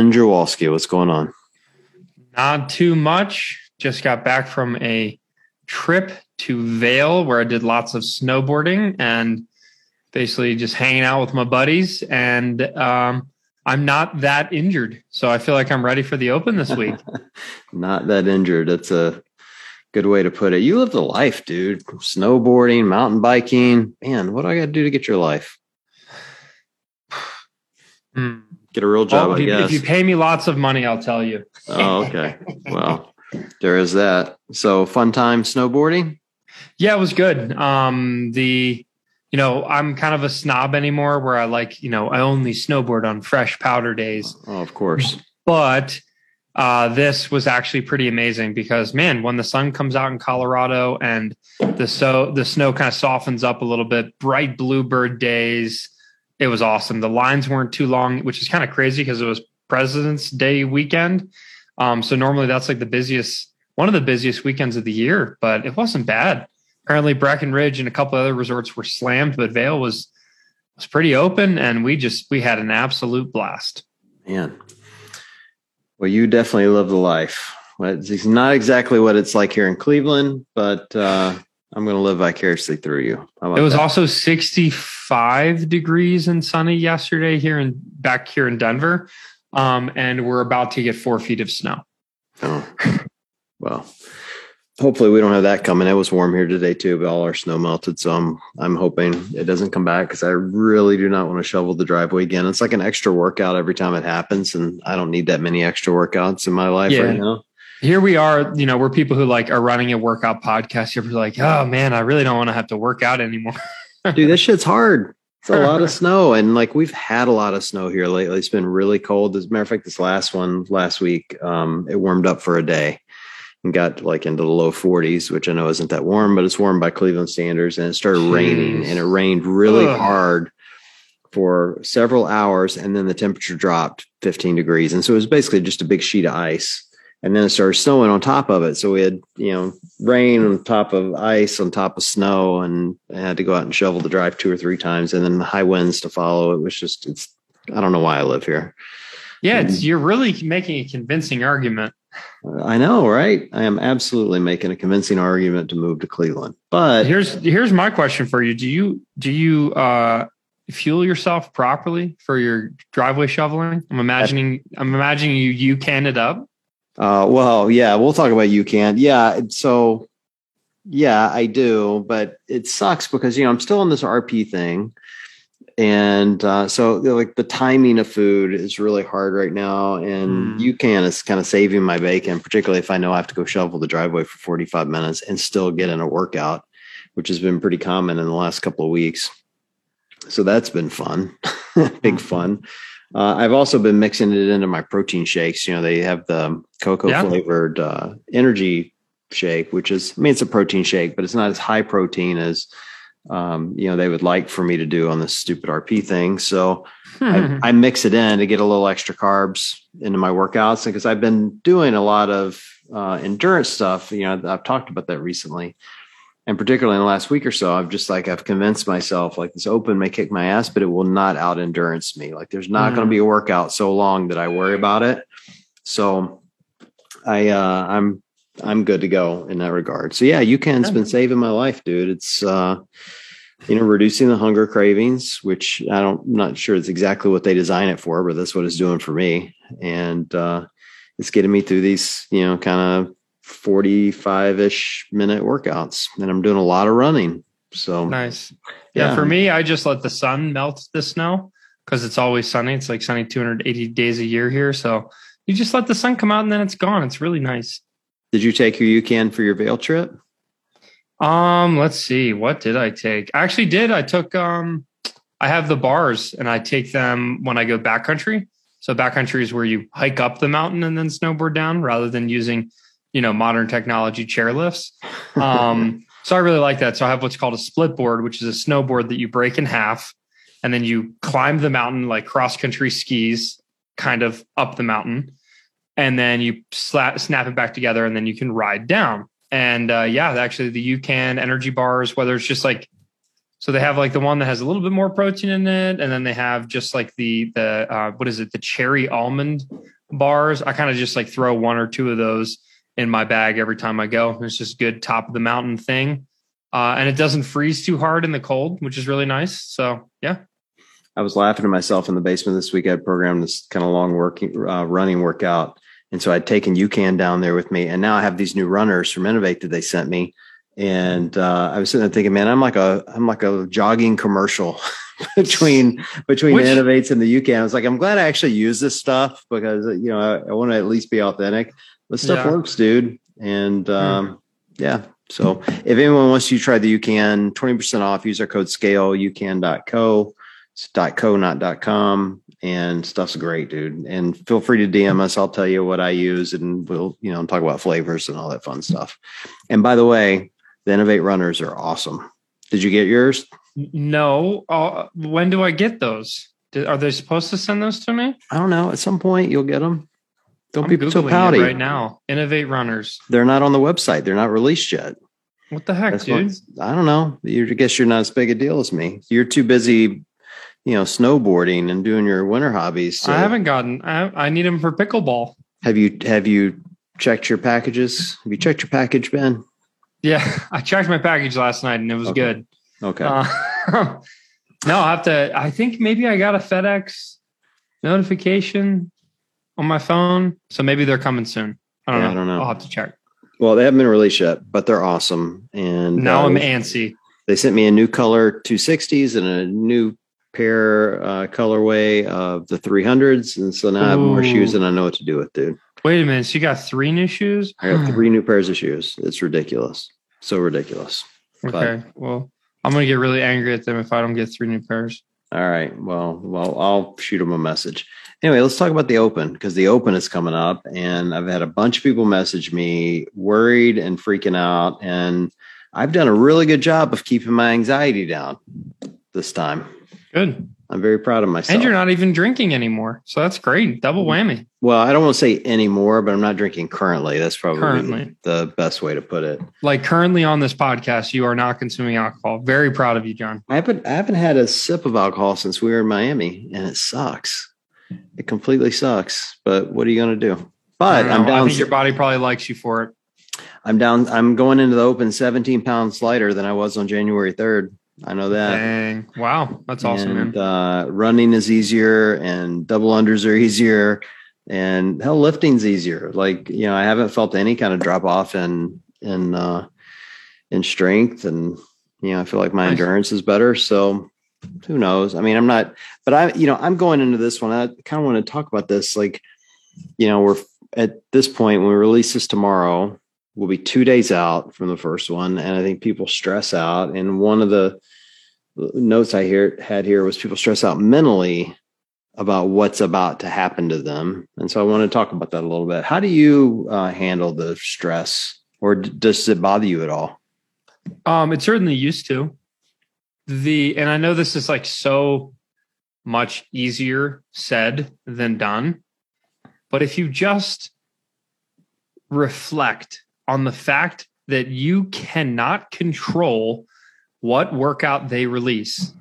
Ben Jawalski, what's going on? Not too much. Just got back from a trip to Vail where I did lots of snowboarding and basically just hanging out with my buddies. And um, I'm not that injured. So I feel like I'm ready for the open this week. not that injured. That's a good way to put it. You live the life, dude. Snowboarding, mountain biking. Man, what do I got to do to get your life? Hmm. Get a real job, if, I you, guess. if you pay me lots of money, I'll tell you. oh, okay. Well, there is that. So fun time snowboarding. Yeah, it was good. Um, the, you know, I'm kind of a snob anymore where I like, you know, I only snowboard on fresh powder days. Oh, of course. But uh, this was actually pretty amazing because, man, when the sun comes out in Colorado and the so the snow kind of softens up a little bit, bright bluebird days, it was awesome. The lines weren't too long, which is kind of crazy because it was President's Day weekend. Um, so normally that's like the busiest, one of the busiest weekends of the year, but it wasn't bad. Apparently, Breckenridge and a couple other resorts were slammed, but Vail was was pretty open, and we just we had an absolute blast. Man. Well, you definitely live the life. It's not exactly what it's like here in Cleveland, but uh, I'm going to live vicariously through you. It was that? also 65 degrees and sunny yesterday here in back here in Denver. Um, and we're about to get four feet of snow. Oh. Well, hopefully we don't have that coming. It was warm here today too, but all our snow melted. So I'm I'm hoping it doesn't come back because I really do not want to shovel the driveway again. It's like an extra workout every time it happens, and I don't need that many extra workouts in my life Yeah. right now. Here we are, you know, we're people who like are running a workout podcast. You're like, oh man, I really don't want to have to work out anymore. Dude, this shit's hard. It's a lot of snow, and like we've had a lot of snow here lately. It's been really cold. As a matter of fact, this last one last week, um, it warmed up for a day and got like into the low 40s, which I know isn't that warm, but it's warm by Cleveland standards. And it started raining, and it rained really Ugh. hard for several hours, and then the temperature dropped 15 degrees, and so it was basically just a big sheet of ice. And then it started snowing on top of it. So we had, you know, rain on top of ice on top of snow and I had to go out and shovel the drive two or three times and then the high winds to follow. It was just, it's, I don't know why I live here. yeah, it's, you're really making a convincing argument. I know, right? I am absolutely making a convincing argument to move to Cleveland, but Here's here's my question for you. Do you do you uh fuel yourself properly for your driveway shoveling? I'm imagining I'm imagining you you can it up. Uh, well, yeah, we'll talk about UCAN. Yeah, so yeah, I do, but it sucks because you know I'm still on this RP thing, and uh, so like the timing of food is really hard right now, and Mm. UCAN is kind of saving my bacon, particularly if I know I have to go shovel the driveway for 45 minutes and still get in a workout, which has been pretty common in the last couple of weeks. So that's been fun, big Mm. fun. Uh, I've also been mixing it into my protein shakes. You know, they have the cocoa Yeah. flavored uh, energy shake, which is, I mean, it's a protein shake, but it's not as high protein as, um, you know, they would like for me to do on this stupid RP thing. So I, I mix it in to get a little extra carbs into my workouts because I've been doing a lot of uh, endurance stuff. You know, I've talked about that recently. And particularly in the last week or so, I've just like, I've convinced myself like this open may kick my ass, but it will not out endurance me. Like there's not going Mm. to be a workout so long that I worry about it. So I, uh, I'm, I'm good to go in that regard. So yeah, UCAN's been saving my life, dude. It's, uh, you know, reducing the hunger cravings, which I don't, I'm not sure it's exactly what they design it for, but that's what it's doing for me. And, uh, it's getting me through these, you know, kind of 45 ish minute workouts. And I'm doing a lot of running. So nice. Yeah, Yeah. for me, I just let the sun melt the snow because it's always sunny. It's like sunny 280 days a year here. So you just let the sun come out and then it's gone. It's really nice. did you take your UCAN for your Vail trip? Um, let's see. What did I take? I actually did. I took um I have the bars and I take them when I go backcountry. So backcountry is where you hike up the mountain and then snowboard down rather than using, you know, modern technology chairlifts. Um, so I really like that. So I have what's called a split board, which is a snowboard that you break in half and then you climb the mountain like cross country skis, kind of up the mountain. And then you slap, snap it back together and then you can ride down. And uh, yeah, actually the UCAN energy bars, whether it's just like So they have like the one that has a little bit more protein in it, and then they have just like the the uh, what is it, the cherry almond bars. I kind of just like throw one or two of those in my bag every time I go. It's just good top of the mountain thing, uh, and it doesn't freeze too hard in the cold, which is really nice. So yeah. I was laughing to myself in the basement this week. I programmed this kind of long working uh, running workout, and so I'd taken UCAN down there with me, and now I have these new runners from Inov-8 that they sent me and uh, I was sitting there thinking, man, I'm like a I'm like a jogging commercial between between Which, Inov-8s and the UCAN. I was like, I'm glad I actually use this stuff because you know I, I want to at least be authentic. This stuff yeah. works, dude. And hmm. um, mm. yeah, so if anyone wants to try the UCAN, 20% off. Use our code scale you ucan.co. It's dot .co, not dot .com, and stuff's great, dude. And feel free to DM us. I'll tell you what I use, and we'll you know talk about flavors and all that fun stuff. And by the way, the Inov-8 runners are awesome. Did you get yours? No. Uh, when do I get those? Are they supposed to send those to me? I don't know. At some point, you'll get them. Don't I'm be Googling so pouty right now. Inov-8 runners. They're not on the website. They're not released yet. What the heck, That's dude? What, I don't know. You I guess you're not as big a deal as me. You're too busy, you know, snowboarding and doing your winter hobbies. So. I haven't gotten. I, I need them for pickleball. Have you have you checked your packages? Have you checked your package, Ben? Yeah, I checked my package last night and it was okay. good. Okay. Uh, no, I have to. I think maybe I got a FedEx notification on my phone, so maybe they're coming soon. I don't yeah, know. I don't know. I'll have to check. Well, they haven't been released yet, but they're awesome. And now uh, I'm antsy. They sent me a new color 260s and a new pair uh, colorway of the 300s, and so now Ooh. I have more shoes than I know what to do with, dude. Wait a minute. So you got three new shoes? I got three new pairs of shoes. It's ridiculous. So ridiculous. Okay. But, well, I'm going to get really angry at them if I don't get three new pairs. All right. Well, well, I'll shoot them a message. Anyway, let's talk about the Open because the Open is coming up, and I've had a bunch of people message me worried and freaking out, and I've done a really good job of keeping my anxiety down this time. Good. I'm very proud of myself. And you're not even drinking anymore. So that's great. Double whammy. Well, I don't want to say anymore, but I'm not drinking currently. That's probably currently. the best way to put it. Like currently on this podcast, you are not consuming alcohol. Very proud of you, John. I haven't I haven't had a sip of alcohol since we were in Miami, and it sucks. It completely sucks. But what are you going to do? But I'm down. I think your body probably likes you for it. I'm down. I'm going into the open 17 pounds lighter than I was on January 3rd. I know that. Dang. Wow. That's awesome, and, man. Uh, running is easier and double unders are easier and hell lifting's easier. Like, you know, I haven't felt any kind of drop off in, in, uh, in strength and, you know, I feel like my nice. endurance is better. So who knows? I mean, I'm not, but I, you know, I'm going into this one. I kind of want to talk about this. Like, you know, we're at this point when we release this tomorrow, we'll be two days out from the first one. And I think people stress out. And one of the, notes I hear had here was people stress out mentally about what's about to happen to them, and so I want to talk about that a little bit. How do you uh, handle the stress, or d- does it bother you at all? Um, it certainly used to. The and I know this is like so much easier said than done, but if you just reflect on the fact that you cannot control what workout they release.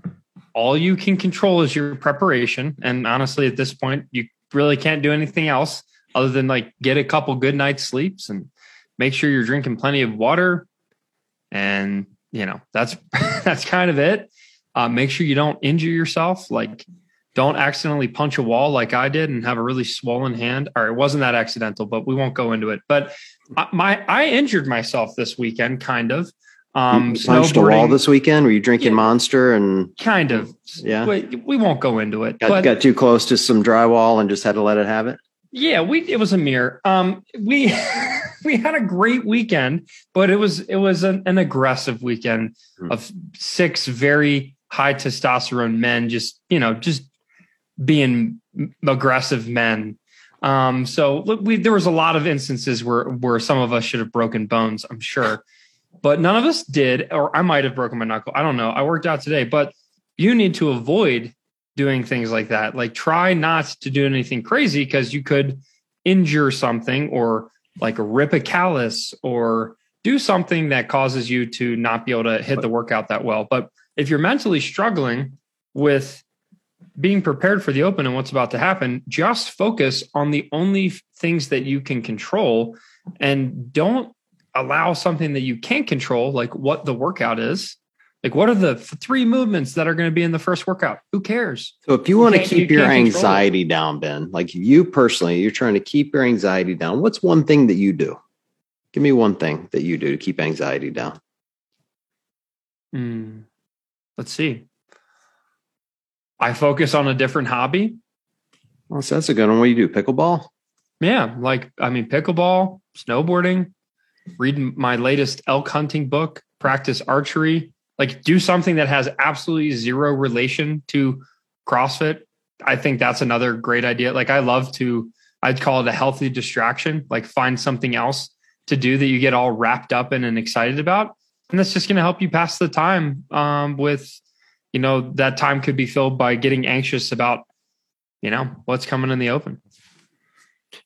All you can control is your preparation. And honestly, at this point, you really can't do anything else other than like get a couple good night's sleeps and make sure you're drinking plenty of water. And, you know, that's, that's kind of it. Uh, make sure you don't injure yourself. Like, don't accidentally punch a wall like I did and have a really swollen hand. Or it wasn't that accidental, but we won't go into it. But my I injured myself this weekend, kind of. Um, you punched a wall this weekend. Were you drinking yeah, Monster and kind of? Yeah, we, we won't go into it. Got, but, got too close to some drywall and just had to let it have it. Yeah, we it was a mirror. Um, we we had a great weekend, but it was it was an, an aggressive weekend mm. of six very high testosterone men, just you know, just being aggressive men. Um, so we there was a lot of instances where where some of us should have broken bones. I'm sure but none of us did, or I might have broken my knuckle. I don't know. I worked out today, but you need to avoid doing things like that. Like try not to do anything crazy because you could injure something or like rip a callus or do something that causes you to not be able to hit the workout that well. But if you're mentally struggling with being prepared for the open and what's about to happen, just focus on the only things that you can control and don't allow something that you can't control, like what the workout is. Like, what are the three movements that are going to be in the first workout? Who cares? So, if you want to keep you your anxiety down, Ben, like you personally, you're trying to keep your anxiety down. What's one thing that you do? Give me one thing that you do to keep anxiety down. Mm, let's see. I focus on a different hobby. Well, so that's a good one. What do you do? Pickleball? Yeah, like I mean, pickleball, snowboarding, reading my latest elk hunting book, practice archery, like do something that has absolutely zero relation to CrossFit. I think that's another great idea. Like I love to, I'd call it a healthy distraction, like find something else to do that you get all wrapped up in and excited about. And that's just going to help you pass the time um, with, you know, that time could be filled by getting anxious about, you know, what's coming in the open.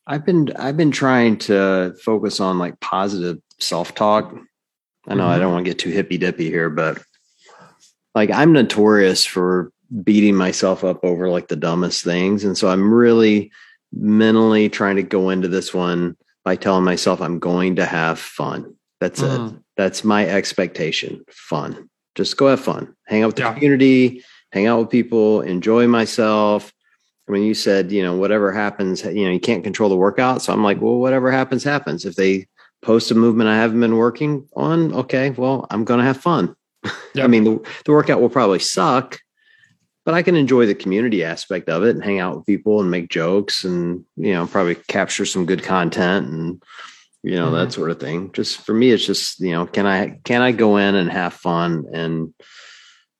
I've been I've been trying to focus on like positive self talk. I know mm-hmm. I don't want to get too hippy dippy here, but like I'm notorious for beating myself up over like the dumbest things, and so I'm really mentally trying to go into this one by telling myself I'm going to have fun. That's mm. it. That's my expectation. Fun. Just go have fun. Hang out with the yeah. community, hang out with people, enjoy myself I mean, you said, you know, whatever happens, you know, you can't control the workout. So I'm like, well, whatever happens, happens. If they post a movement I haven't been working on, okay, well, I'm going to have fun. Yep. I mean, the, the workout will probably suck, but I can enjoy the community aspect of it and hang out with people and make jokes and, you know, probably capture some good content and, you know, mm-hmm. that sort of thing. Just for me, it's just, you know, can I, can I go in and have fun and,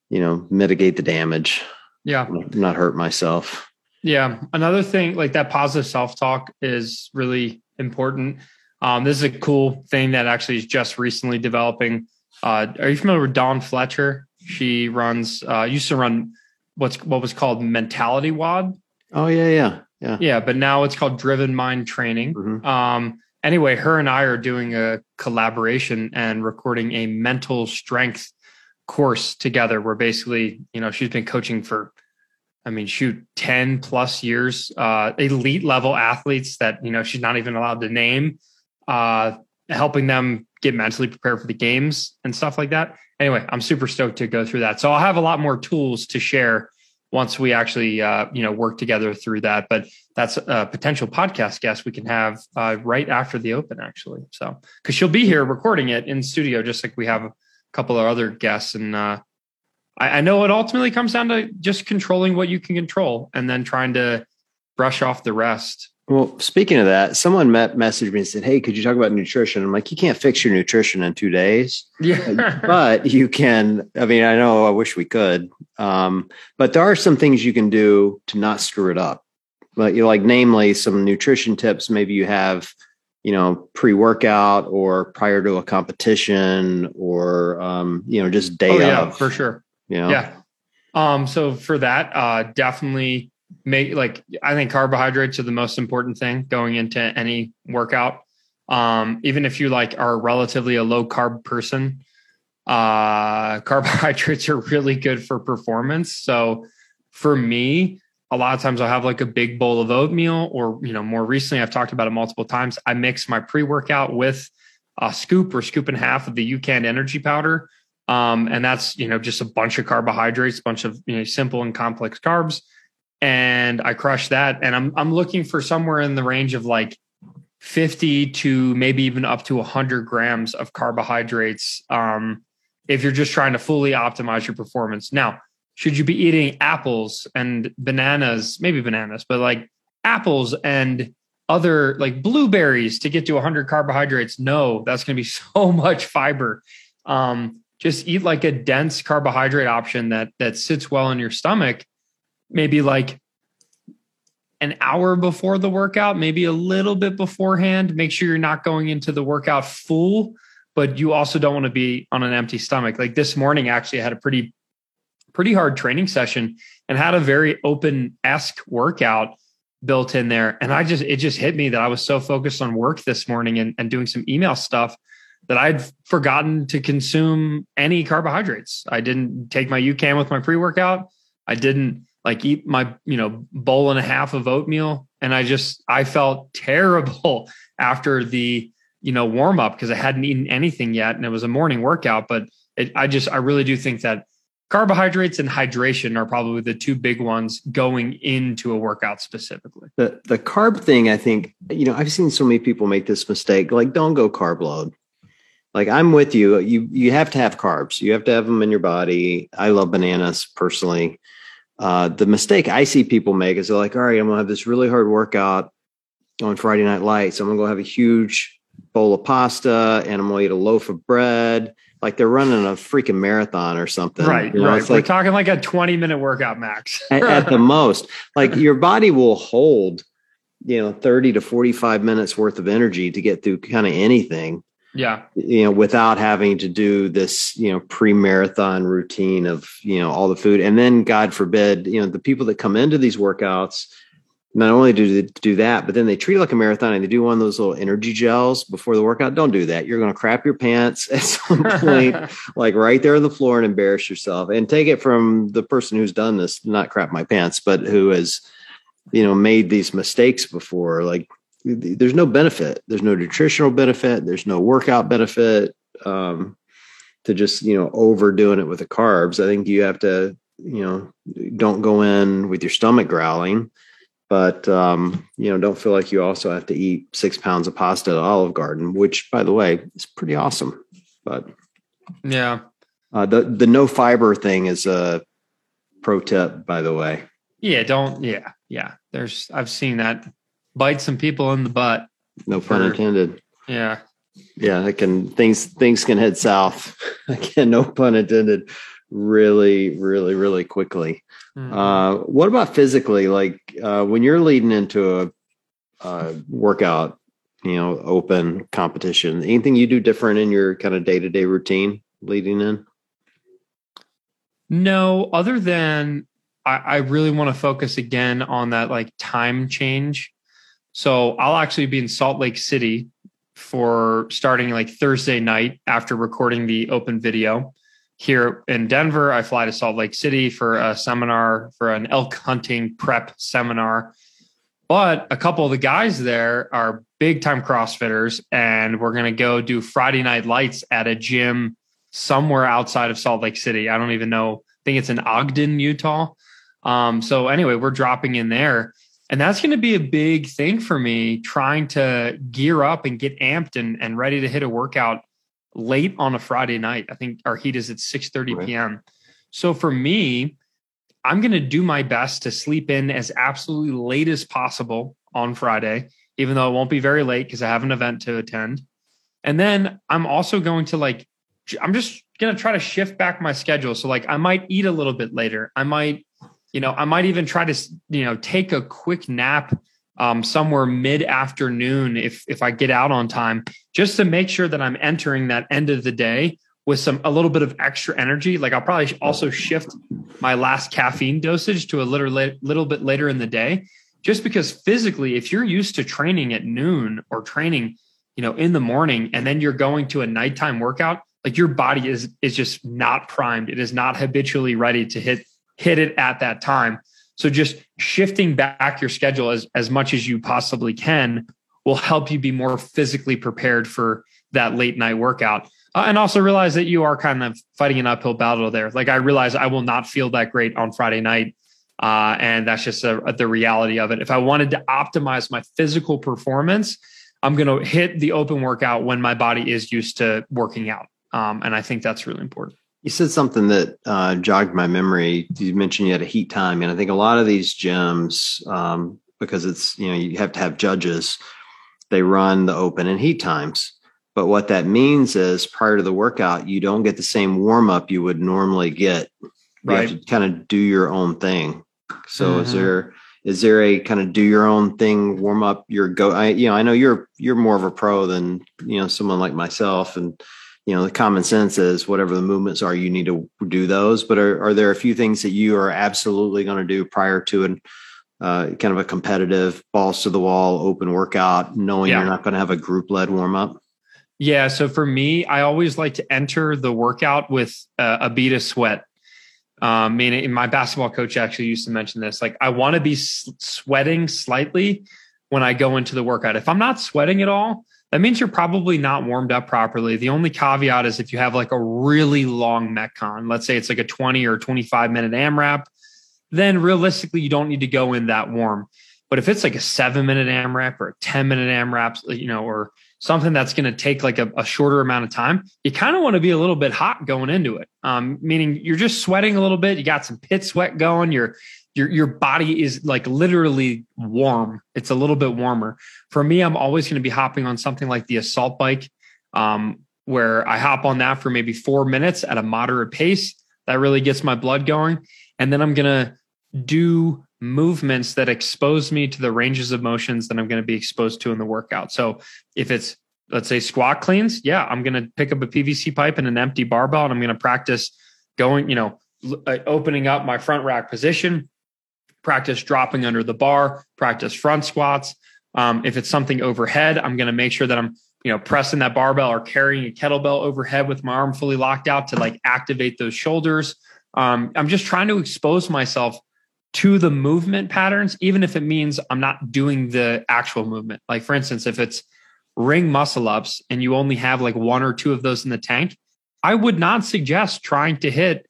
you know, mitigate the damage? Yeah. Not hurt myself. Yeah. Another thing like that positive self talk is really important. Um, this is a cool thing that actually is just recently developing. Uh, are you familiar with Dawn Fletcher? She runs, uh, used to run what's what was called Mentality WOD. Oh yeah, yeah, yeah, yeah. But now it's called Driven Mind Training. Mm-hmm. Um, anyway, her and I are doing a collaboration and recording a mental strength course together. Where basically, you know, she's been coaching for I mean, shoot, 10 plus years, uh, elite level athletes that, you know, she's not even allowed to name, uh, helping them get mentally prepared for the games and stuff like that. Anyway, I'm super stoked to go through that. So I'll have a lot more tools to share once we actually, uh, you know, work together through that. But that's a potential podcast guest we can have uh, right after the open, actually. So, because she'll be here recording it in studio, just like we have a couple of other guests. And uh, I, I know it ultimately comes down to just controlling what you can control and then trying to brush off the rest. Well, speaking of that, someone met messaged me and said, Hey, could you talk about nutrition? I'm like, you can't fix your nutrition in two days. Yeah. but you can, I mean, I know I wish we could. Um, but there are some things you can do to not screw it up. But you know, like namely some nutrition tips maybe you have, you know, pre-workout or prior to a competition or um, you know, just day oh, yeah, of. For sure. You know? Yeah. Um, so for that, uh, definitely make like I think carbohydrates are the most important thing going into any workout. Um, even if you like are relatively a low carb person, uh, carbohydrates are really good for performance. So for me, a lot of times I'll have like a big bowl of oatmeal, or you know, more recently I've talked about it multiple times. I mix my pre-workout with a scoop or scoop and a half of the UCAN energy powder um, and that's, you know, just a bunch of carbohydrates, a bunch of, you know, simple and complex carbs. And I crush that. And I'm, I'm looking for somewhere in the range of like 50 to maybe even up to 100 grams of carbohydrates. Um, if you're just trying to fully optimize your performance. Now, should you be eating apples and bananas, maybe bananas, but like apples and other like blueberries to get to 100 carbohydrates? No, that's going to be so much fiber. Um, just eat like a dense carbohydrate option that that sits well in your stomach maybe like an hour before the workout maybe a little bit beforehand make sure you're not going into the workout full but you also don't want to be on an empty stomach like this morning actually i had a pretty pretty hard training session and had a very open esque workout built in there and i just it just hit me that i was so focused on work this morning and, and doing some email stuff that I'd forgotten to consume any carbohydrates. I didn't take my UCAN with my pre workout. I didn't like eat my, you know, bowl and a half of oatmeal. And I just, I felt terrible after the, you know, warm up because I hadn't eaten anything yet. And it was a morning workout. But it, I just, I really do think that carbohydrates and hydration are probably the two big ones going into a workout specifically. The the carb thing, I think, you know, I've seen so many people make this mistake. Like, don't go carb load. Like, I'm with you. You you have to have carbs. You have to have them in your body. I love bananas personally. Uh, the mistake I see people make is they're like, all right, I'm gonna have this really hard workout on Friday Night Lights. I'm gonna go have a huge bowl of pasta and I'm gonna eat a loaf of bread like they're running a freaking marathon or something. Right. You know, right. We're like, talking like a 20 minute workout max at, at, the most. Like your body will hold, you know, 30 to 45 minutes worth of energy to get through kind of anything. Yeah. You know, without having to do this, you know, pre marathon routine of, you know, all the food. And then, God forbid, you know, the people that come into these workouts, not only do they do that, but then they treat it like a marathon and they do one of those little energy gels before the workout. Don't do that. You're going to crap your pants at some point, like right there on the floor and embarrass yourself. And take it from the person who's done this, not crap my pants, but who has, you know, made these mistakes before. Like there's no benefit. There's no nutritional benefit. There's no workout benefit um, to just, you know, overdoing it with the carbs. I think you have to, you know, don't go in with your stomach growling but um, you know don't feel like you also have to eat six pounds of pasta at olive garden which by the way is pretty awesome but yeah uh, the the no fiber thing is a pro tip by the way yeah don't yeah yeah there's i've seen that bite some people in the butt no pun for, intended yeah yeah it can things things can head south again no pun intended really really really quickly Mm-hmm. Uh, what about physically? Like uh, when you're leading into a, a workout, you know, open competition, anything you do different in your kind of day to day routine leading in? No, other than I, I really want to focus again on that like time change. So I'll actually be in Salt Lake City for starting like Thursday night after recording the open video here in Denver. I fly to Salt Lake City for a seminar for an elk hunting prep seminar. But a couple of the guys there are big time CrossFitters, and we're going to go do Friday night lights at a gym somewhere outside of Salt Lake City. I don't even know. I think it's in Ogden, Utah. Um, so anyway, we're dropping in there. And that's going to be a big thing for me trying to gear up and get amped and, and ready to hit a workout late on a Friday night. I think our heat is at 6 30 right. p.m. So for me, I'm going to do my best to sleep in as absolutely late as possible on Friday, even though it won't be very late because I have an event to attend. And then I'm also going to like, I'm just going to try to shift back my schedule. So, like, I might eat a little bit later. I might, you know, I might even try to, you know, take a quick nap um, somewhere mid afternoon if if I get out on time, just to make sure that I'm entering that end of the day with some a little bit of extra energy. Like I'll probably also shift my last caffeine dosage to a little little bit later in the day, just because physically, if you're used to training at noon or training, you know, in the morning, and then you're going to a nighttime workout, like your body is is just not primed. It is not habitually ready to hit hit it at that time. So just shifting back your schedule as, as much as you possibly can will help you be more physically prepared for that late night workout. Uh, and also realize that you are kind of fighting an uphill battle there. Like I realize I will not feel that great on Friday night. Uh, and that's just a, a, the reality of it. If I wanted to optimize my physical performance, I'm going to hit the open workout when my body is used to working out. Um, and I think that's really important. You said something that uh, jogged my memory. You mentioned you had a heat time, and I think a lot of these gyms, um, because it's you know you have to have judges, they run the open and heat times. But what that means is prior to the workout, you don't get the same warm up you would normally get. You right. have to kind of do your own thing. So mm-hmm. is there is there a kind of do your own thing warm up your go? I you know I know you're you're more of a pro than you know someone like myself and you know the common sense is whatever the movements are you need to do those but are, are there a few things that you are absolutely going to do prior to an uh, kind of a competitive balls to the wall open workout knowing yeah. you're not going to have a group led warm up Yeah. So for me, I always like to enter the workout with uh, a bead of sweat. Um, meaning my basketball coach actually used to mention this. Like I want to be s- sweating slightly when I go into the workout. If I'm not sweating at all, that means you're probably not warmed up properly. The only caveat is if you have like a really long Metcon, let's say it's like a 20 or 25 minute AMRAP, then realistically you don't need to go in that warm. But if it's like a seven minute AMRAP or a 10 minute AMRAP, you know, or something that's going to take like a, a, shorter amount of time, you kind of want to be a little bit hot going into it. Um, meaning you're just sweating a little bit. You got some pit sweat going. Your your your body is like literally warm. It's a little bit warmer. For me, I'm always going to be hopping on something like the assault bike, um, where I hop on that for maybe four minutes at a moderate pace. That really gets my blood going, and then I'm gonna do movements that expose me to the ranges of motions that I'm going to be exposed to in the workout. So if it's let's say squat cleans, yeah, I'm going to pick up a PVC pipe and an empty barbell and I'm going to practice going, you know, uh, opening up my front rack position, practice dropping under the bar, practice front squats. Um, if it's something overhead, I'm going to make sure that I'm, you know, pressing that barbell or carrying a kettlebell overhead with my arm fully locked out to like activate those shoulders. Um, I'm just trying to expose myself to the movement patterns, even if it means I'm not doing the actual movement. Like, for instance, if it's ring muscle ups and you only have like one or two of those in the tank, I would not suggest trying to hit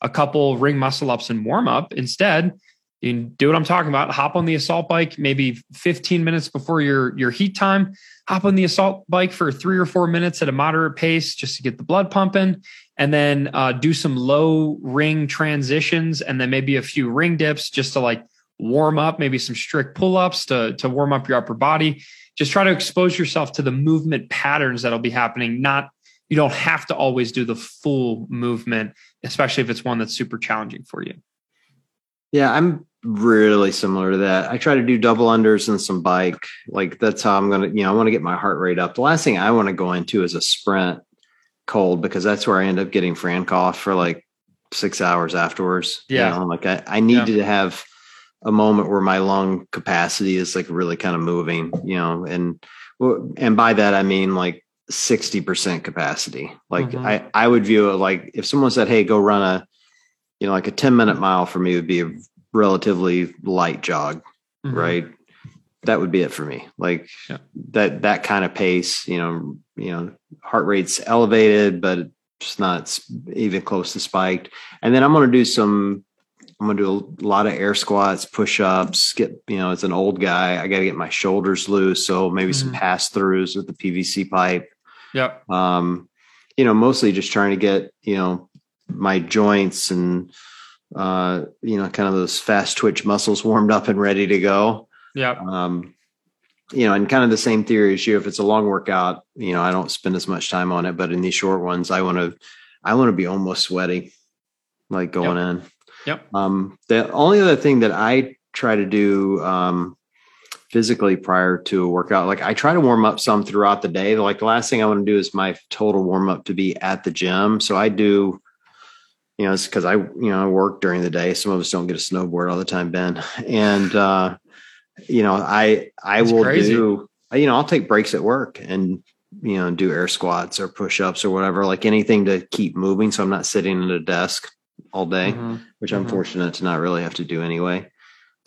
a couple ring muscle ups and warm up. Instead, you do what I'm talking about. Hop on the assault bike maybe 15 minutes before your your heat time. Hop on the assault bike for three or four minutes at a moderate pace just to get the blood pumping, and then uh, do some low ring transitions, and then maybe a few ring dips just to like warm up. Maybe some strict pull ups to to warm up your upper body. Just try to expose yourself to the movement patterns that'll be happening. Not you don't have to always do the full movement, especially if it's one that's super challenging for you. Yeah, I'm really similar to that. I try to do double unders and some bike. Like that's how I'm going to, you know, I want to get my heart rate up. The last thing I want to go into is a sprint cold because that's where I end up getting Fran cough for like six hours afterwards. Yeah. You know, like I, I need yeah. to have a moment where my lung capacity is like really kind of moving, you know, and, and by that, I mean like 60% capacity. Like mm-hmm. I, I would view it like if someone said, Hey, go run a, you know, like a 10 minute mile for me would be a relatively light jog, mm-hmm. right? That would be it for me. Like yeah. that that kind of pace, you know, you know, heart rate's elevated, but it's not even close to spiked. And then I'm going to do some I'm going to do a lot of air squats, push ups, get, you know, as an old guy, I got to get my shoulders loose. So maybe mm-hmm. some pass throughs with the PVC pipe. Yep. Um, you know, mostly just trying to get, you know, my joints and uh, you know, kind of those fast twitch muscles warmed up and ready to go. Yeah. Um, you know, and kind of the same theory as you. If it's a long workout, you know, I don't spend as much time on it, but in these short ones, I want to, I want to be almost sweaty, like going yep. in. Yep. Um, the only other thing that I try to do, um, physically prior to a workout, like I try to warm up some throughout the day. Like the last thing I want to do is my total warm up to be at the gym. So I do, you know, it's because I, you know, I work during the day. Some of us don't get a snowboard all the time, Ben. And, uh, you know, I, I That's will crazy. do, you know, I'll take breaks at work and, you know, do air squats or push ups or whatever, like anything to keep moving. So I'm not sitting at a desk all day, mm-hmm. which mm-hmm. I'm fortunate to not really have to do anyway.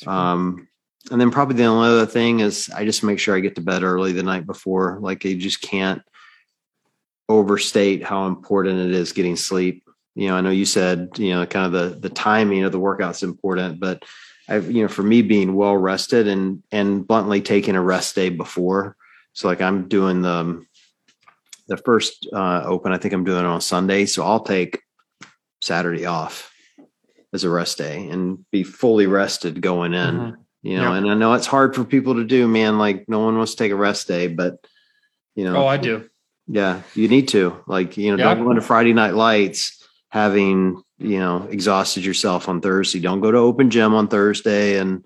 Um, and then probably the only other thing is I just make sure I get to bed early the night before. Like you just can't overstate how important it is getting sleep you know, I know you said, you know, kind of the the timing of the workout's important, but I've, you know, for me being well rested and and bluntly taking a rest day before. So like I'm doing the the first uh open, I think I'm doing it on Sunday. So I'll take Saturday off as a rest day and be fully rested going in. Mm-hmm. You know, and I know it's hard for people to do, man. Like no one wants to take a rest day, but you know, oh, I do. Yeah, you need to. Like, you know, yeah. don't go into Friday night lights having you know exhausted yourself on Thursday. Don't go to open gym on Thursday and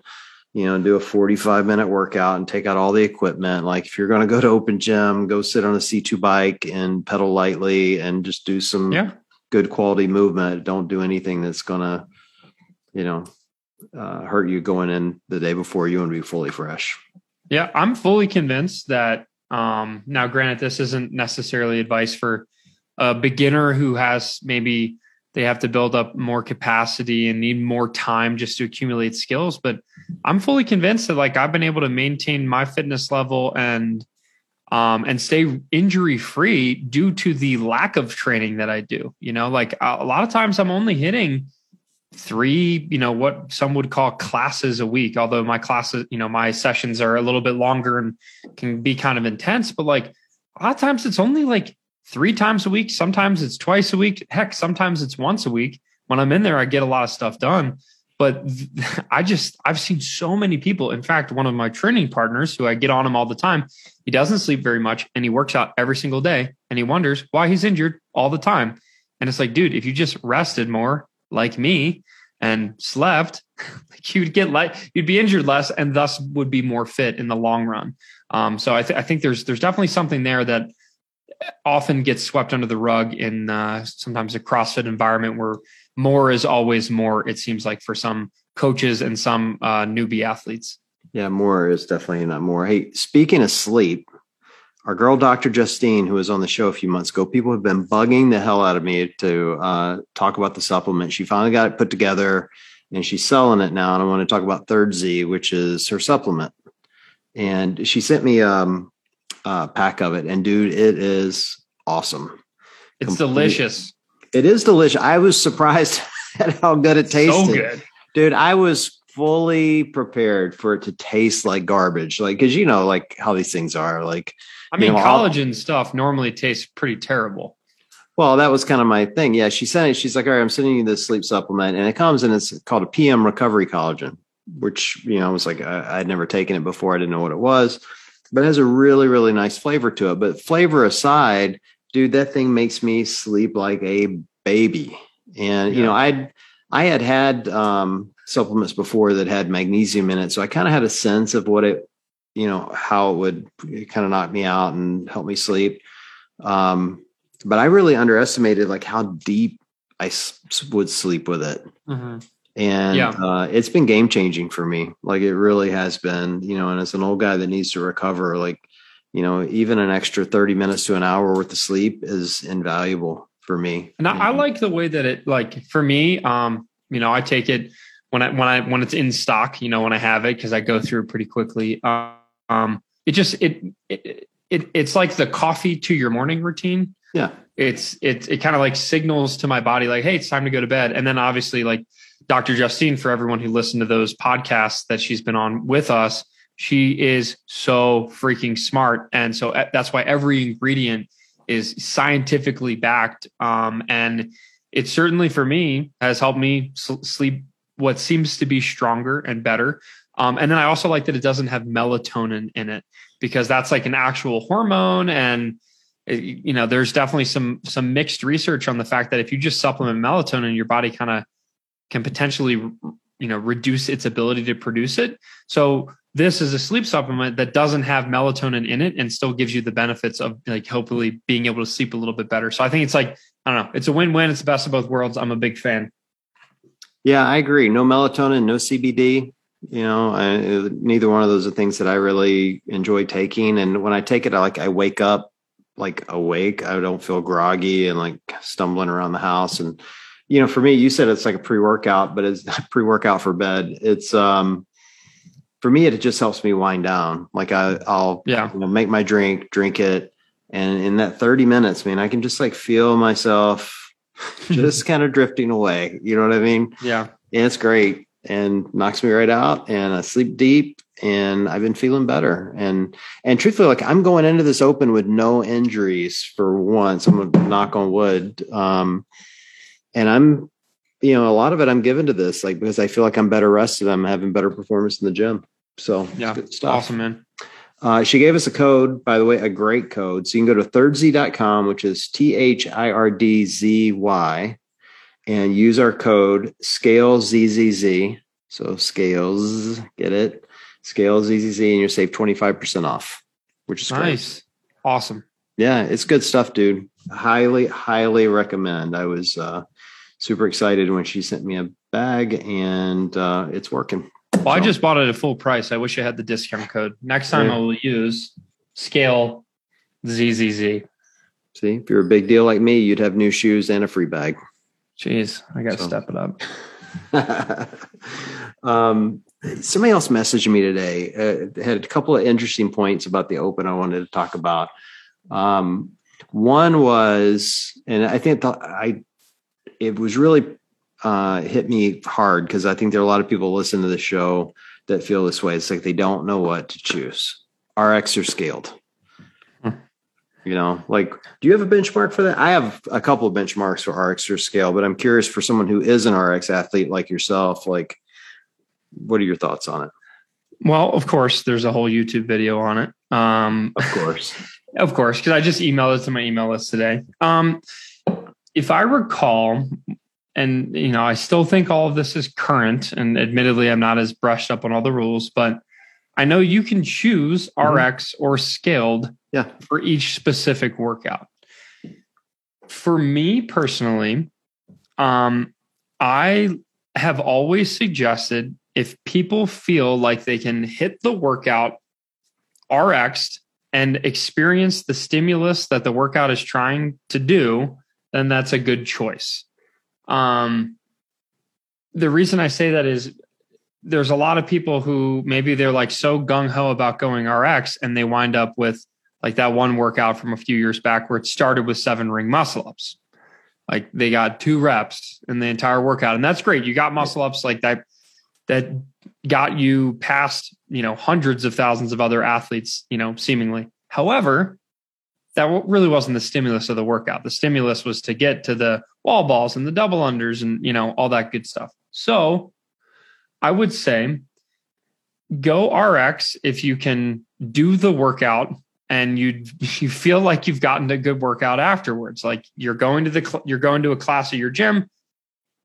you know do a 45 minute workout and take out all the equipment. Like if you're going to go to open gym, go sit on a C2 bike and pedal lightly and just do some yeah. good quality movement. Don't do anything that's going to you know uh, hurt you going in the day before. You want to be fully fresh. Yeah, I'm fully convinced that Um, now, granted, this isn't necessarily advice for a beginner who has maybe they have to build up more capacity and need more time just to accumulate skills. But I'm fully convinced that like I've been able to maintain my fitness level and um, and stay injury free due to the lack of training that I do. You know, like a lot of times I'm only hitting three, you know, what some would call classes a week, although my classes, you know, my sessions are a little bit longer and can be kind of intense, but like a lot of times it's only like three times a week. Sometimes it's twice a week. Heck, sometimes it's once a week. When I'm in there, I get a lot of stuff done. But I just, I've seen so many people. In fact, one of my training partners, who I get on him all the time, he doesn't sleep very much and he works out every single day and he wonders why he's injured all the time. And it's like, dude, if you just rested more like me and slept, like you'd get like you'd be injured less and thus would be more fit in the long run. Um, so I, th- I think there's there's definitely something there that often gets swept under the rug in uh, sometimes a CrossFit environment where more is always more. It seems like for some coaches and some uh, newbie athletes. Yeah, more is definitely not more. Hey, speaking of sleep, our girl, Dr. Justine, who was on the show a few months ago, people have been bugging the hell out of me to uh, talk about the supplement. She finally got it put together and she's selling it now. And I want to talk about Third Z, which is her supplement. And she sent me um, a pack of it. And dude, it is awesome. It's Complete. delicious. It is delicious. I was surprised at how good it tasted. So good. Dude, I was fully prepared for it to taste like garbage. Like, cause you know, like how these things are. Like, I mean, know, collagen stuff normally tastes pretty terrible. Well, that was kind of my thing. Yeah, she sent it. She's like, "All right, I'm sending you this sleep supplement, and it comes and it's called a PM Recovery Collagen." Which you know, I was like, I, would never taken it before. I didn't know what it was, but it has a really, really nice flavor to it. But flavor aside, dude, that thing makes me sleep like a baby. And yeah. you know, I'd I had had um, supplements before that had magnesium in it, so I kind of had a sense of what it you know how it would kind of knock me out and help me sleep um, but i really underestimated like how deep I s- would sleep with it mm-hmm. And yeah. uh, it's been game changing for me like it really has been you know and as an old guy that needs to recover like you know even an extra 30 minutes to an hour worth of sleep is invaluable for me and I, I like the way that it like for me um you know i take it when I when I when it's in stock, you know, when I have it because I go through it pretty quickly. Um, um, it just it, it it it's like the coffee to your morning routine. Yeah, it's it it kind of like signals to my body like, hey, it's time to go to bed. And then obviously, like Dr. Justine, for everyone who listened to those podcasts that she's been on with us, she is so freaking smart, and so that's why every ingredient is scientifically backed. Um, and it certainly for me has helped me sleep what seems to be stronger and better. Um, and then I also like that it doesn't have melatonin in it because that's like an actual hormone. And you know, there's definitely some some mixed research on the fact that if you just supplement melatonin, your body kind of can potentially you know reduce its ability to produce it. So this is a sleep supplement that doesn't have melatonin in it and still gives you the benefits of like hopefully being able to sleep a little bit better. So I think it's like I don't know, it's a win-win. It's the best of both worlds. I'm a big fan. Yeah, I agree. No melatonin, no CBD. You know, I, neither one of those are things that I really enjoy taking. And when I take it, I like I wake up like awake. I don't feel groggy and like stumbling around the house. And you know, for me, you said it's like a pre-workout, but it's not pre-workout for bed. It's um for me, it just helps me wind down. Like I, I'll yeah, you know, make my drink, drink it, and in that 30 minutes, man, I can just like feel myself just kind of drifting away. You know what I mean? Yeah. And it's great and knocks me right out and I sleep deep and I've been feeling better. And and truthfully, like I'm going into this open with no injuries for once. I'm gonna knock on wood. Um and I'm you know, a lot of it I'm given to this, like because I feel like I'm better rested. I'm having better performance in the gym. So yeah, good stuff. Awesome, man. Uh, she gave us a code, by the way, a great code. So you can go to thirdz.com, which is T H I R D Z Y, and use our code scales ZZZ. So scales, get it? Scales ZZZ, and you'll save 25% off, which is nice. Great. Awesome. Yeah, it's good stuff, dude. Highly, highly recommend. I was uh, super excited when she sent me a bag and uh, it's working. Well, so. I just bought it at full price. I wish I had the discount code. Next time yeah. I will use scale ZZZ. See, if you're a big deal like me, you'd have new shoes and a free bag. Jeez, I got to so. step it up. um, somebody else messaged me today. Uh, had a couple of interesting points about the open I wanted to talk about. Um, one was, and I think the, I, it was really uh, hit me hard because I think there are a lot of people listen to the show that feel this way. It's like they don't know what to choose. RX or scaled. Hmm. You know, like, do you have a benchmark for that? I have a couple of benchmarks for RX or scale, but I'm curious for someone who is an RX athlete like yourself, like, what are your thoughts on it? Well, of course, there's a whole YouTube video on it. Um, of course, of course, because I just emailed it to my email list today. Um, if I recall, and you know, I still think all of this is current, and admittedly, I'm not as brushed up on all the rules, but I know you can choose mm-hmm. RX or scaled yeah. for each specific workout. For me personally, um, I have always suggested if people feel like they can hit the workout RX and experience the stimulus that the workout is trying to do, then that's a good choice. Um, the reason I say that is there's a lot of people who maybe they're like so gung ho about going RX and they wind up with like that one workout from a few years back where it started with seven ring muscle ups. Like they got two reps in the entire workout. And that's great. You got muscle ups like that that got you past, you know, hundreds of thousands of other athletes, you know, seemingly. However, that really wasn't the stimulus of the workout. The stimulus was to get to the wall balls and the double unders and, you know, all that good stuff. So I would say go RX if you can do the workout and you you feel like you've gotten a good workout afterwards. Like you're going to the you're going to a class at your gym,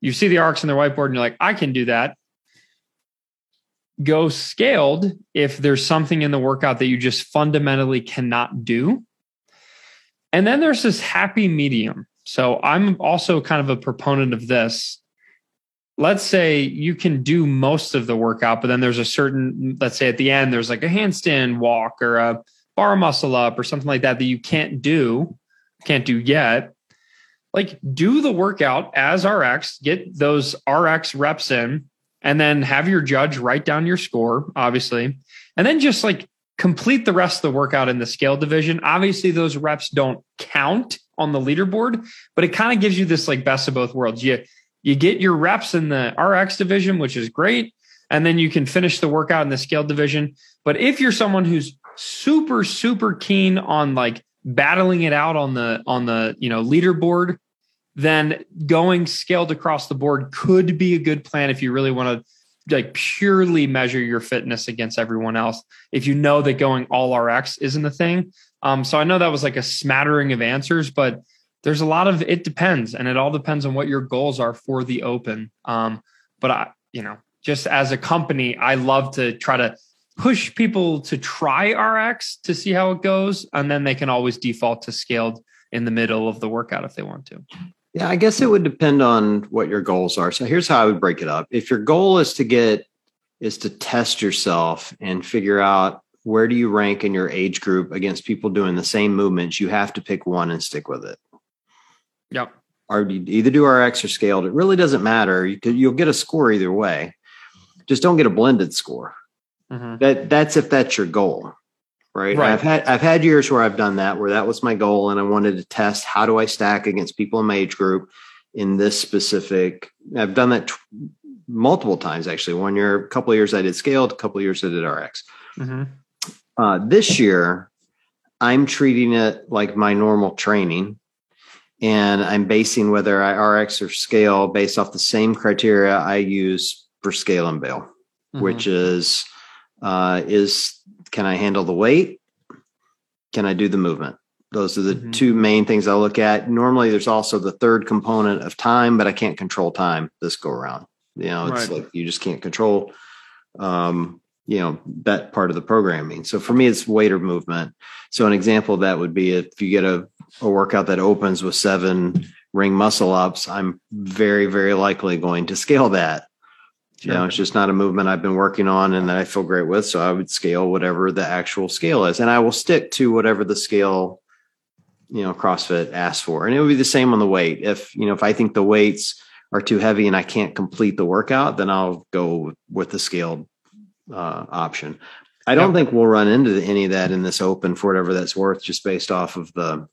you see the RX on the whiteboard and you're like, I can do that go scaled if there's something in the workout that you just fundamentally cannot do. And then there's this happy medium. So I'm also kind of a proponent of this. Let's say you can do most of the workout, but then there's a certain, let's say at the end, there's like a handstand walk or a bar muscle up or something like that that you can't do, can't do yet. Like do the workout as RX, get those RX reps in, and then have your judge write down your score, obviously, and then just like complete the rest of the workout in the scale division. Obviously, those reps don't count on the leaderboard, but it kind of gives you this like best of both worlds. You you get your reps in the RX division, which is great, and then you can finish the workout in the scale division. But if you're someone who's super super keen on like battling it out on the on the you know leaderboard then going scaled across the board could be a good plan if you really want to like purely measure your fitness against everyone else. If you know that going all RX isn't the thing. Um, so I know that was like a smattering of answers, but there's a lot of it depends, and it all depends on what your goals are for the open. Um, but I, you know, just as a company, I love to try to push people to try RX to see how it goes, and then they can always default to scaled in the middle of the workout if they want to. Yeah, I guess it would depend on what your goals are. So here's how I would break it up. If your goal is to get is to test yourself and figure out where do you rank in your age group against people doing the same movements, you have to pick one and stick with it. Yep. Or either do RX or scaled. It really doesn't matter. You could, you'll get a score either way. Just don't get a blended score. Mm-hmm. That that's if that's your goal right? right? I've had I've had years where I've done that where that was my goal and I wanted to test how do I stack against people in my age group in this specific. I've done that t- multiple times actually. One year, a couple of years I did scaled, a couple of years I did RX. Mm-hmm. Uh, this year, I'm treating it like my normal training. And I'm basing whether I RX or scale based off the same criteria I use for scale and bail, mm-hmm. which is uh, is can I handle the weight? Can I do the movement? Those are the mm-hmm. two main things I look at. Normally, there's also the third component of time, but I can't control time this go around. You know, it's right. like you just can't control, um, you know, that part of the programming. So for me, it's weight or movement. So an example of that would be if you get a, a workout that opens with seven ring muscle ups, I'm very, very likely going to scale that Sure. You know, it's just not a movement I've been working on and that I feel great with. So I would scale whatever the actual scale is. And I will stick to whatever the scale, you know, CrossFit asks for. And it would be the same on the weight. If, you know, if I think the weights are too heavy and I can't complete the workout, then I'll go with the scaled uh, option. I don't think we'll run into any of that in this open for whatever that's worth, just based off of the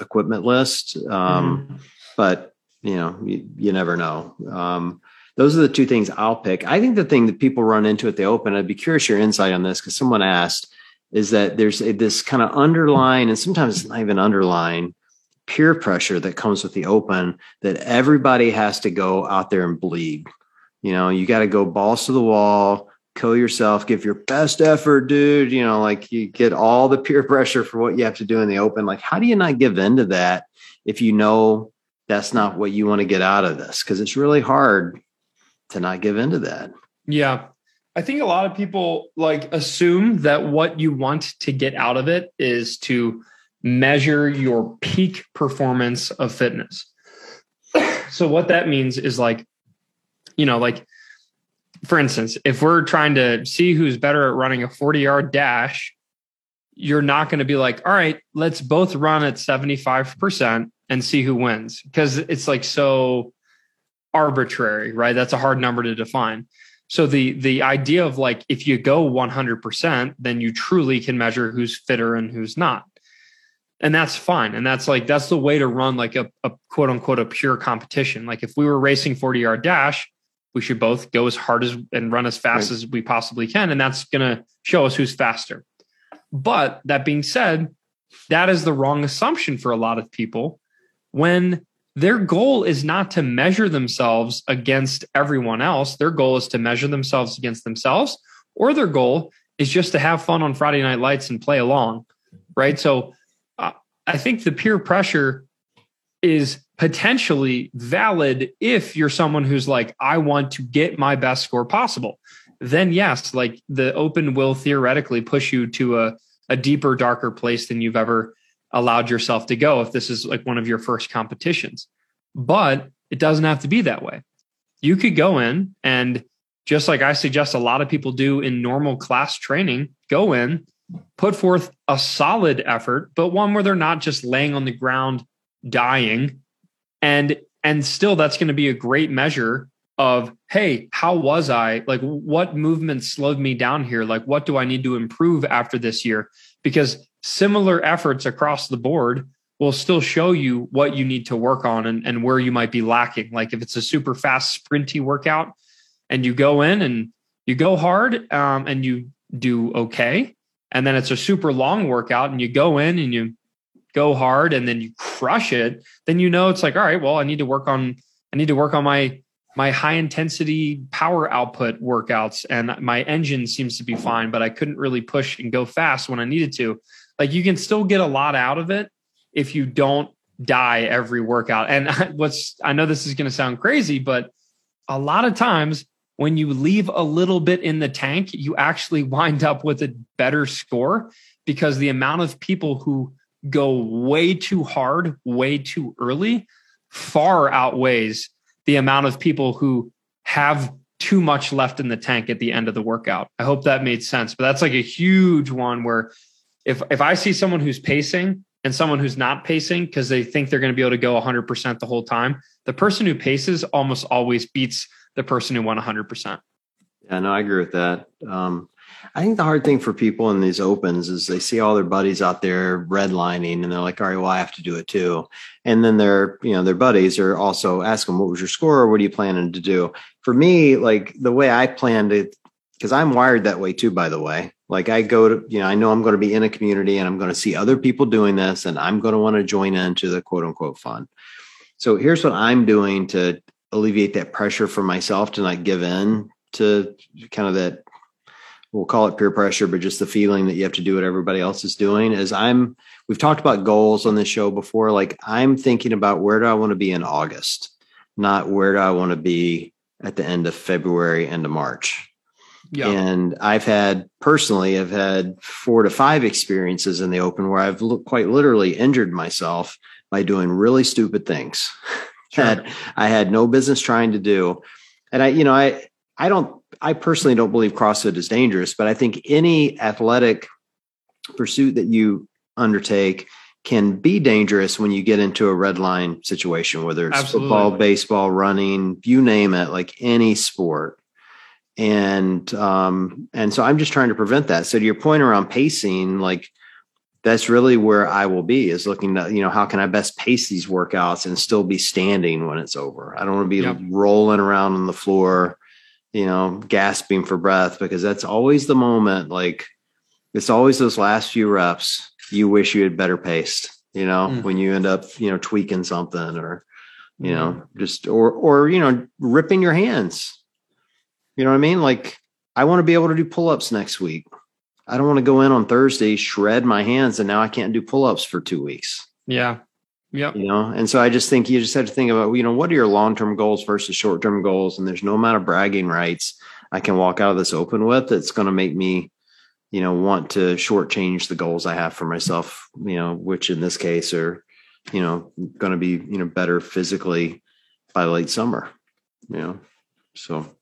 equipment list. Um, mm-hmm. But you know, you, you never know. Um, those are the two things I'll pick. I think the thing that people run into at the open, I'd be curious your insight on this because someone asked, is that there's a, this kind of underlying, and sometimes it's not even underlying peer pressure that comes with the open that everybody has to go out there and bleed. You know, you got to go balls to the wall, kill yourself, give your best effort, dude. You know, like you get all the peer pressure for what you have to do in the open. Like, how do you not give in to that if you know that's not what you want to get out of this? Because it's really hard to not give into that. Yeah. I think a lot of people like assume that what you want to get out of it is to measure your peak performance of fitness. so what that means is like, you know, like for instance, if we're trying to see who's better at running a 40 yard dash, you're not going to be like, all right, let's both run at 75% and see who wins because it's like so arbitrary, right? That's a hard number to define. So the the idea of like if you go 100%, then you truly can measure who's fitter and who's not. And that's fine. And that's like that's the way to run like a, a quote unquote a pure competition. Like if we were racing 40 yard dash, we should both go as hard as and run as fast right. as we possibly can. And that's gonna show us who's faster. But that being said, that is the wrong assumption for a lot of people when their goal is not to measure themselves against everyone else. Their goal is to measure themselves against themselves, or their goal is just to have fun on Friday night lights and play along. Right. So uh, I think the peer pressure is potentially valid if you're someone who's like, I want to get my best score possible. Then, yes, like the open will theoretically push you to a, a deeper, darker place than you've ever allowed yourself to go if this is like one of your first competitions. But it doesn't have to be that way. You could go in and just like I suggest a lot of people do in normal class training, go in, put forth a solid effort, but one where they're not just laying on the ground dying. And and still that's going to be a great measure of hey, how was I? Like what movement slowed me down here? Like what do I need to improve after this year? Because similar efforts across the board will still show you what you need to work on and, and where you might be lacking. Like if it's a super fast sprinty workout and you go in and you go hard um, and you do okay, and then it's a super long workout and you go in and you go hard and then you crush it, then you know it's like, all right, well, I need to work on I need to work on my my high intensity power output workouts and my engine seems to be fine, but I couldn't really push and go fast when I needed to. Like you can still get a lot out of it if you don't die every workout. And what's, I know this is going to sound crazy, but a lot of times when you leave a little bit in the tank, you actually wind up with a better score because the amount of people who go way too hard, way too early, far outweighs the amount of people who have too much left in the tank at the end of the workout. I hope that made sense. But that's like a huge one where if if I see someone who's pacing and someone who's not pacing because they think they're going to be able to go 100% the whole time, the person who paces almost always beats the person who won 100%. Yeah, no, I agree with that. Um, I think the hard thing for people in these opens is they see all their buddies out there redlining and they're like, all right, well, I have to do it too. And then their, you know, their buddies are also asking, what was your score? What are you planning to do? For me, like the way I planned it, because I'm wired that way too, by the way. Like I go to, you know, I know I'm going to be in a community and I'm going to see other people doing this and I'm going to want to join into the quote unquote fun. So here's what I'm doing to alleviate that pressure for myself to not give in to kind of that we'll call it peer pressure, but just the feeling that you have to do what everybody else is doing is I'm we've talked about goals on this show before. Like I'm thinking about where do I want to be in August, not where do I want to be at the end of February, end of March. Yeah. And I've had personally, I've had four to five experiences in the open where I've quite literally injured myself by doing really stupid things sure. that I had no business trying to do. And I, you know, I, I don't, I personally don't believe CrossFit is dangerous, but I think any athletic pursuit that you undertake can be dangerous when you get into a red line situation, whether it's Absolutely. football, baseball, running, you name it, like any sport. And um, and so I'm just trying to prevent that. So to your point around pacing, like that's really where I will be is looking to, you know, how can I best pace these workouts and still be standing when it's over? I don't want to be yep. rolling around on the floor, you know, gasping for breath because that's always the moment. Like it's always those last few reps you wish you had better paced, you know, mm. when you end up, you know, tweaking something or, you know, mm-hmm. just, or, or, you know, ripping your hands. You know what I mean? Like I want to be able to do pull ups next week. I don't want to go in on Thursday, shred my hands, and now I can't do pull ups for two weeks. Yeah. Yep. You know, and so I just think you just have to think about, you know, what are your long term goals versus short term goals? And there's no amount of bragging rights I can walk out of this open with that's going to make me, you know, want to shortchange the goals I have for myself, you know, which in this case are, you know, going to be, you know, better physically by late summer, you know. So,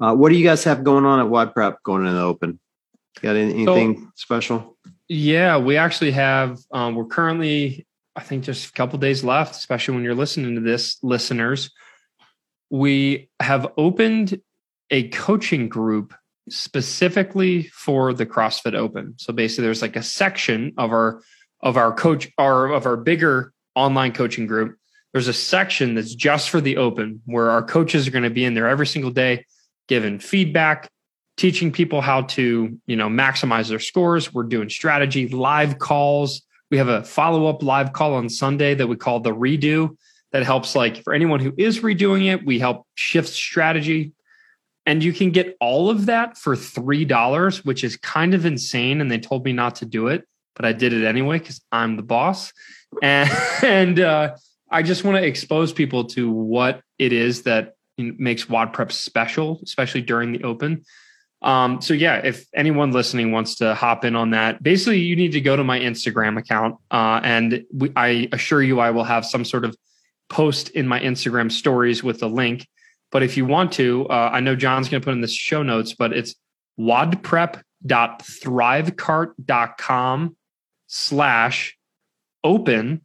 uh, what do you guys have going on at WOD Prep going in the open? Got anything so, special? Yeah, we actually have. Um, we're currently, I think, just a couple days left. Especially when you're listening to this, listeners. We have opened a coaching group specifically for the CrossFit Open. So basically, there's like a section of our of our coach our of our bigger online coaching group. There's a section that's just for the Open, where our coaches are going to be in there every single day, giving feedback, teaching people how to, you know, maximize their scores. We're doing strategy, live calls. We have a follow up live call on Sunday that we call the redo that helps like for anyone who is redoing it, we help shift strategy. And you can get all of that for $3, which is kind of insane. And they told me not to do it, but I did it anyway because I'm the boss. And, and uh, I just want to expose people to what it is that makes WOD Prep special, especially during the open. Um, so yeah, if anyone listening wants to hop in on that, basically you need to go to my Instagram account, uh, and we, I assure you I will have some sort of post in my Instagram stories with a link. But if you want to, uh, I know John's going to put in the show notes, but it's wodprep.thrivecart.com slash open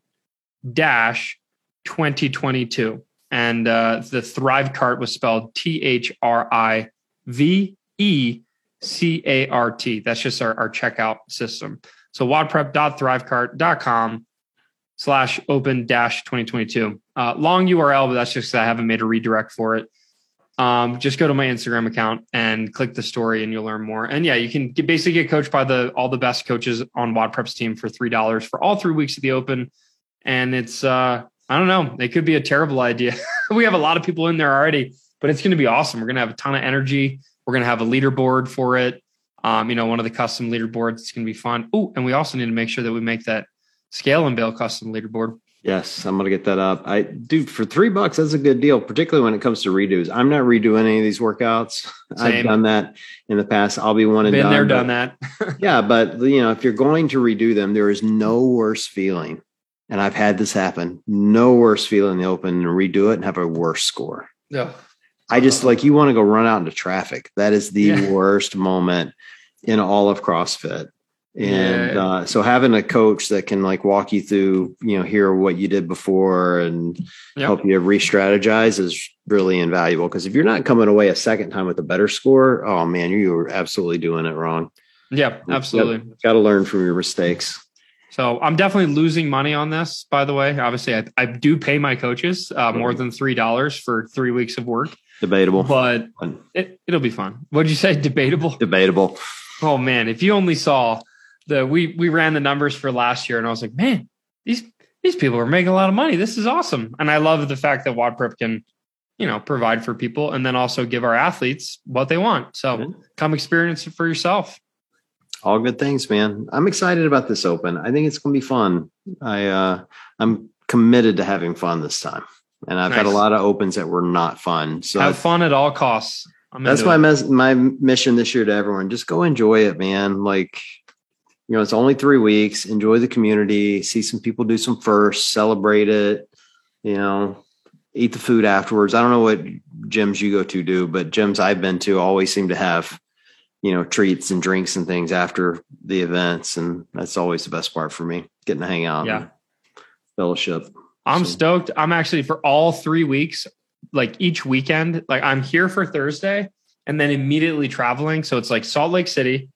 dash 2022. And uh, the Thrive Cart was spelled T H R I V E C A R T. That's just our, our checkout system. So wodprep.thrivecart.com slash open dash 2022. Uh, long URL, but that's just I haven't made a redirect for it. Um, just go to my Instagram account and click the story and you'll learn more. And yeah, you can get, basically get coached by the all the best coaches on WOD Prep's team for three dollars for all three weeks of the open. And it's uh I don't know, it could be a terrible idea. we have a lot of people in there already, but it's gonna be awesome. We're gonna have a ton of energy. We're going to have a leaderboard for it. Um, you know, one of the custom leaderboards. It's going to be fun. Oh, and we also need to make sure that we make that scale and bail custom leaderboard. Yes, I'm gonna get that up. I dude for three bucks, that's a good deal, particularly when it comes to redos. I'm not redoing any of these workouts. Same. I've done that in the past. I'll be one and Been done. there, done that. yeah, but you know, if you're going to redo them, there is no worse feeling. And I've had this happen. No worse feeling in the open and redo it and have a worse score. Yeah. I just like you want to go run out into traffic. That is the yeah. worst moment in all of CrossFit. And yeah. uh, so having a coach that can like walk you through, you know, hear what you did before and yep. help you re-strategize is really invaluable. Because if you're not coming away a second time with a better score, oh man, you were absolutely doing it wrong. Yeah, absolutely. Got, got to learn from your mistakes. So I'm definitely losing money on this. By the way, obviously I, I do pay my coaches uh, more than three dollars for three weeks of work. Debatable, but it, it'll be fun. What'd you say? Debatable. Debatable. Oh man, if you only saw the we we ran the numbers for last year, and I was like, man, these these people are making a lot of money. This is awesome, and I love the fact that WOD Prep can, you know, provide for people, and then also give our athletes what they want. So mm-hmm. come experience it for yourself. All good things, man. I'm excited about this open. I think it's going to be fun. I uh, I'm committed to having fun this time and I've nice. had a lot of opens that were not fun. So have fun at all costs. I'm that's my mes- my mission this year to everyone. Just go enjoy it, man. Like you know, it's only three weeks. Enjoy the community. See some people do some first. Celebrate it. You know, eat the food afterwards. I don't know what gyms you go to do, but gyms I've been to always seem to have, you know, treats and drinks and things after the events. And that's always the best part for me, getting to hang out. Yeah. Fellowship. I'm So- stoked. I'm actually for all three weeks, like each weekend, like I'm here for Thursday and then immediately traveling. So it's like Salt Lake City,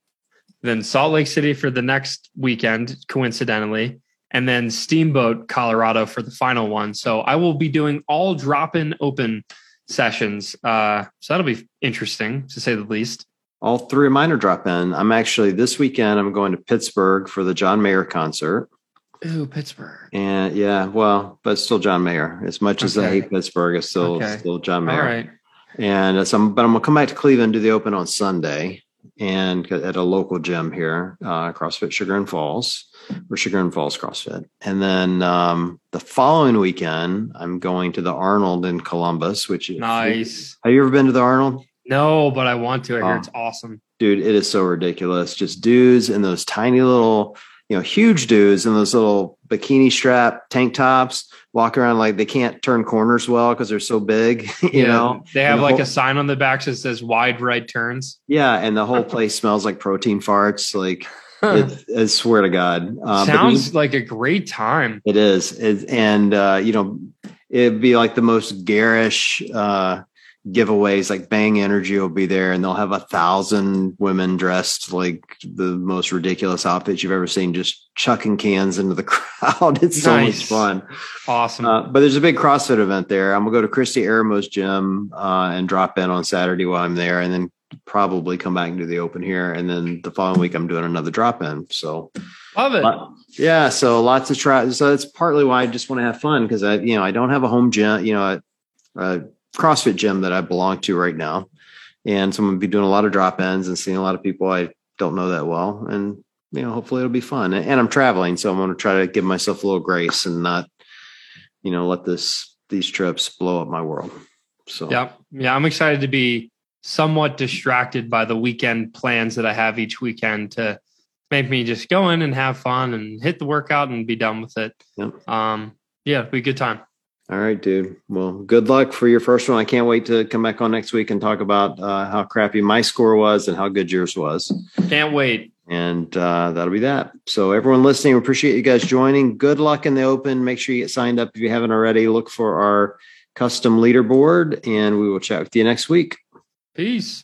then Salt Lake City for the next weekend, coincidentally, and then Steamboat, Colorado for the final one. So I will be doing all drop in open sessions. Uh, so that'll be interesting to say the least. All three of mine are drop in. I'm actually this weekend, I'm going to Pittsburgh for the John Mayer concert. Ooh, Pittsburgh. And yeah, well, but still John Mayer. As much as I hate Pittsburgh, it's still Okay. still John Mayer. right. And uh, so, I'm, but I'm gonna come back to Cleveland do the Open on Sunday, and at a local gym here, uh, CrossFit Chagrin Falls, or Chagrin Falls CrossFit. And then um, the following weekend, I'm going to the Arnold in Columbus, which is Nice. Have you ever been to the Arnold? No, but I want to. I hear Oh. it's awesome. dude, it is so ridiculous. Just dudes in those tiny little, you know, huge dudes in those little bikini strap tank tops walk around like they can't turn corners well because they're so big, you Yeah, know? they have the like whole- a sign on the back that says wide right turns. Yeah. And the whole place smells like protein farts. Like, it, I swear to God. Uh, Sounds like a great time. It is. It, and, uh, you know, it'd be like the most garish uh, giveaways, like Bang Energy will be there and they'll have a thousand women dressed like the most ridiculous outfits you've ever seen, just chucking cans into the crowd. It's so much fun. Awesome. Uh, but there's a big CrossFit event there. I'm going to go to Christy Aramo's gym uh, and drop in on Saturday while I'm there and then probably come back and do the open here. And then the following week, I'm doing another drop in. So, Love it. yeah, so lots of try. So that's partly why I just want to have fun because I, you know, I don't have a home gym, you know, a CrossFit gym that I belong to right now, and so I'm gonna be doing a lot of drop ins and seeing a lot of people I don't know that well, and you know, hopefully it'll be fun. And I'm traveling, so I'm going to try to give myself a little grace and not, you know, let this these trips blow up my world. So yeah. Yeah, I'm excited to be somewhat distracted by the weekend plans that I have each weekend to make me just go in and have fun and hit the workout and be done with it. Yep. Um, yeah, it'll be a good time. All right, dude. Well, good luck for your first one. I can't wait to come back on next week and talk about uh, how crappy my score was and how good yours was. Can't wait. And uh, that'll be that. So, everyone listening, we appreciate you guys joining. Good luck in the open. Make sure you get signed up if you haven't already. Look for our custom leaderboard, and we will chat with you next week. Peace.